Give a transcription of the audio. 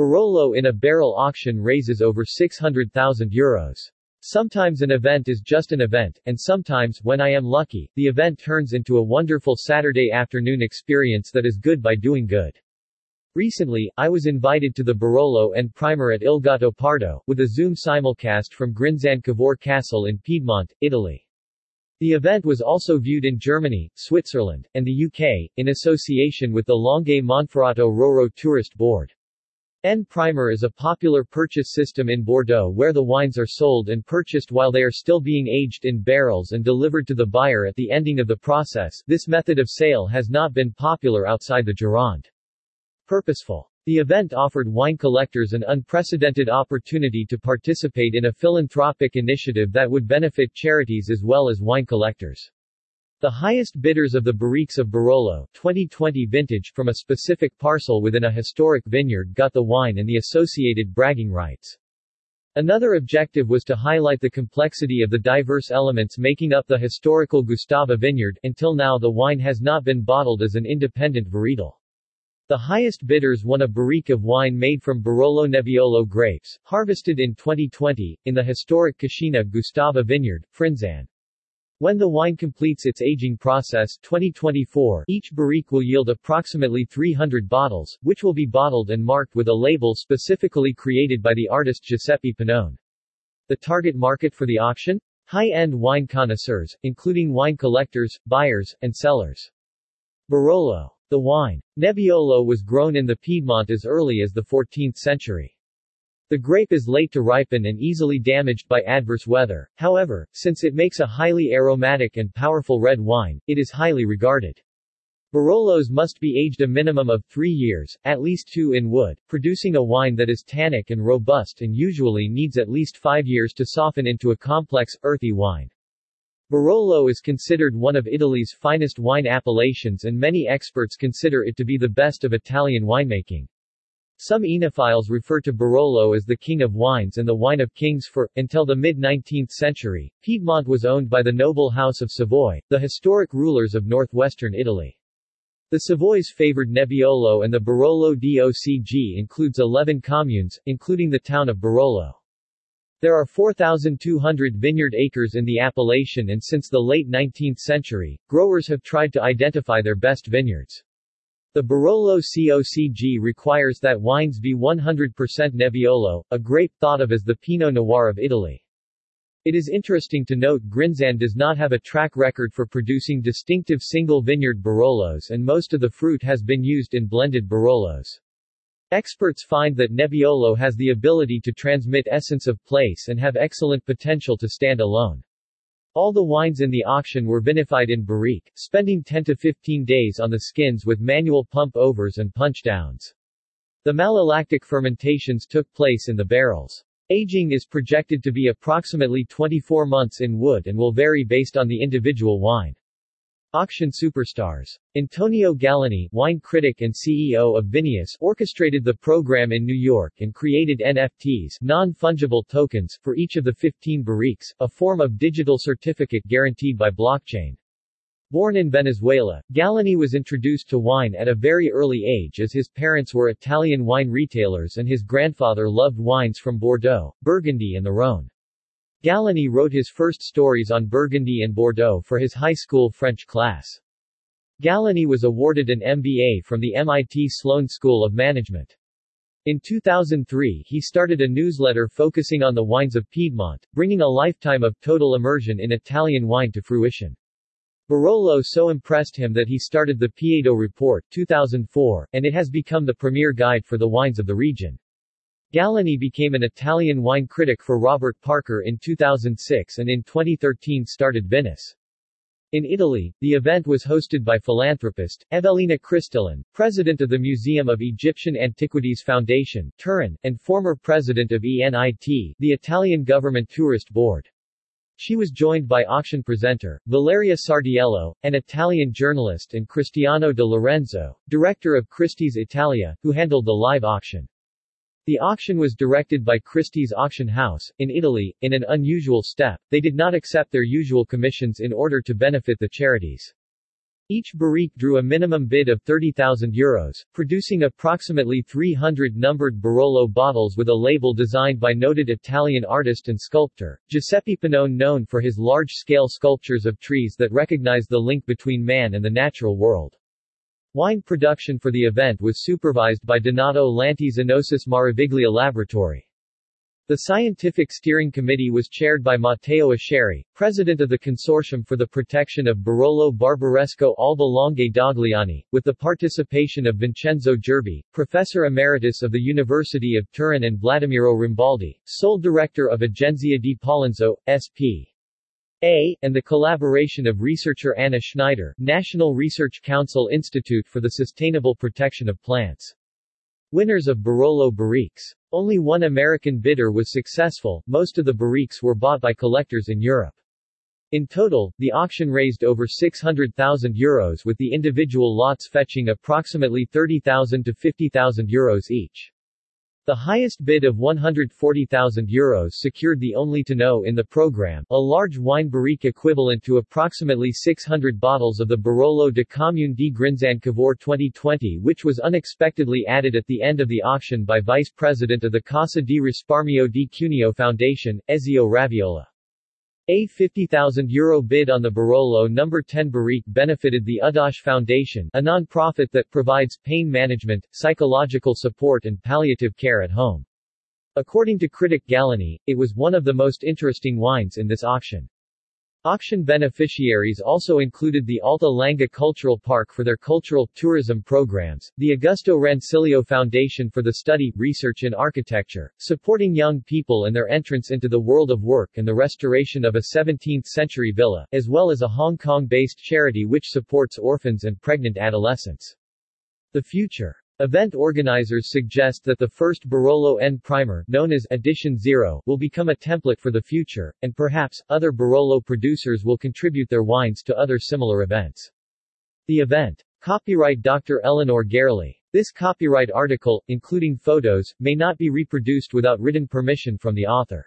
Barolo in a barrel auction raises over 600,000 euros. Sometimes an event is just an event, and sometimes, when I am lucky, the event turns into a wonderful Saturday afternoon experience that is good by doing good. Recently, I was invited to the Barolo en Primeur at Il Gattopardo, with a Zoom simulcast from Grinzane Cavour Castle in Piedmont, Italy. The event was also viewed in Germany, Switzerland, and the UK, in association with the Langhe Monferrato Roero Tourist Board. En Primeur is a popular purchase system in Bordeaux where the wines are sold and purchased while they are still being aged in barrels and delivered to the buyer at the ending of the process. This method of sale has not been popular outside the Gironde. Purposeful. The event offered wine collectors an unprecedented opportunity to participate in a philanthropic initiative that would benefit charities as well as wine collectors. The highest bidders of the Barriques of Barolo 2020 vintage from a specific parcel within a historic vineyard got the wine and the associated bragging rights. Another objective was to highlight the complexity of the diverse elements making up the historical Gustava vineyard. Until now the wine has not been bottled as an independent varietal. The highest bidders won a barrique of wine made from Barolo Nebbiolo grapes, harvested in 2020, in the historic Cascina Gustava vineyard, Grinzane. When the wine completes its aging process 2024, each barrique will yield approximately 300 bottles, which will be bottled and marked with a label specifically created by the artist Giuseppe Penone. The target market for the auction? High-end wine connoisseurs, including wine collectors, buyers, and sellers. Barolo. The wine. Nebbiolo was grown in the Piedmont as early as the 14th century. The grape is late to ripen and easily damaged by adverse weather, however, since it makes a highly aromatic and powerful red wine, it is highly regarded. Barolos must be aged a minimum of three years, at least two in wood, producing a wine that is tannic and robust and usually needs at least five years to soften into a complex, earthy wine. Barolo is considered one of Italy's finest wine appellations and many experts consider it to be the best of Italian winemaking. Some enophiles refer to Barolo as the king of wines and the wine of kings for, until the mid-19th century, Piedmont was owned by the noble house of Savoy, the historic rulers of northwestern Italy. The Savoys favored Nebbiolo and the Barolo DOCG includes 11 communes, including the town of Barolo. There are 4,200 vineyard acres in the appellation and since the late 19th century, growers have tried to identify their best vineyards. The Barolo DOCG requires that wines be 100% Nebbiolo, a grape thought of as the Pinot Noir of Italy. It is interesting to note Grinzane does not have a track record for producing distinctive single vineyard Barolos and most of the fruit has been used in blended Barolos. Experts find that Nebbiolo has the ability to transmit essence of place and have excellent potential to stand alone. All the wines in the auction were vinified in barrique, spending 10 to 15 days on the skins with manual pump overs and punch downs. The malolactic fermentations took place in the barrels. Aging is projected to be approximately 24 months in wood and will vary based on the individual wine. Auction superstars. Antonio Galloni, wine critic and CEO of Vinous, orchestrated the program in New York and created NFTs non-fungible tokens for each of the 15 barriques, a form of digital certificate guaranteed by blockchain. Born in Venezuela, Galloni was introduced to wine at a very early age as his parents were Italian wine retailers and his grandfather loved wines from Bordeaux, Burgundy and the Rhône. Galloni wrote his first stories on Burgundy and Bordeaux for his high school French class. Galloni was awarded an MBA from the MIT Sloan School of Management. In 2003 he started a newsletter focusing on the wines of Piedmont, bringing a lifetime of total immersion in Italian wine to fruition. Barolo so impressed him that he started the Piedmont Report 2004, and it has become the premier guide for the wines of the region. Galloni became an Italian wine critic for Robert Parker in 2006 and in 2013 started Vinous. In Italy, the event was hosted by philanthropist, Evelina Christillin, president of the Museum of Egyptian Antiquities Foundation, Turin, and former president of ENIT, the Italian government tourist board. She was joined by auction presenter, Valeria Sardiello, an Italian journalist and Cristiano de Lorenzo, director of Christie's Italia, who handled the live auction. The auction was directed by Christie's Auction House, in Italy, in an unusual step, they did not accept their usual commissions in order to benefit the charities. Each barrique drew a minimum bid of 30,000 euros, producing approximately 300 numbered Barolo bottles with a label designed by noted Italian artist and sculptor, Giuseppe Penone known for his large-scale sculptures of trees that recognize the link between man and the natural world. Wine production for the event was supervised by Donato Lanati's Enosis Meraviglia Laboratory. The scientific steering committee was chaired by Matteo Ascheri, president of the Consortium for the Protection of Barolo Barbaresco Alba Langhe Dogliani, with the participation of Vincenzo Gerbi, professor emeritus of the University of Turin and Vladimiro Rambaldi, sole director of Agenzia di Pollenzo, SP. A, and the collaboration of researcher Anna Schneider, National Research Council Institute for the Sustainable Protection of Plants. Winners of Barolo Barriques. Only one American bidder was successful, most of the barriques were bought by collectors in Europe. In total, the auction raised over 600,000 euros with the individual lots fetching approximately 30,000 to 50,000 euros each. The highest bid of 140,000 euros secured the only tonneau in the program, a large wine barrique equivalent to approximately 600 bottles of the Barolo de Commune di Grinzane Cavour 2020 which was unexpectedly added at the end of the auction by Vice President of the Cassa di Risparmio di Cuneo Foundation, Ezio Raviola. A €50,000 bid on the Barolo No. 10 Barrique benefited the Udosh Foundation, a non-profit that provides pain management, psychological support and palliative care at home. According to critic Galloni, it was one of the most interesting wines in this auction. Auction beneficiaries also included the Alta Langa Cultural Park for their cultural tourism programs, the Augusto Rancilio Foundation for the study, research in architecture, supporting young people and their entrance into the world of work and the restoration of a 17th-century villa, as well as a Hong Kong-based charity which supports orphans and pregnant adolescents. The future Event organizers suggest that the first Barolo en primeur, known as Edition Zero, will become a template for the future, and perhaps, other Barolo producers will contribute their wines to other similar events. The event. Copyright Dr. Elinor Garely. This copyright article, including photos, may not be reproduced without written permission from the author.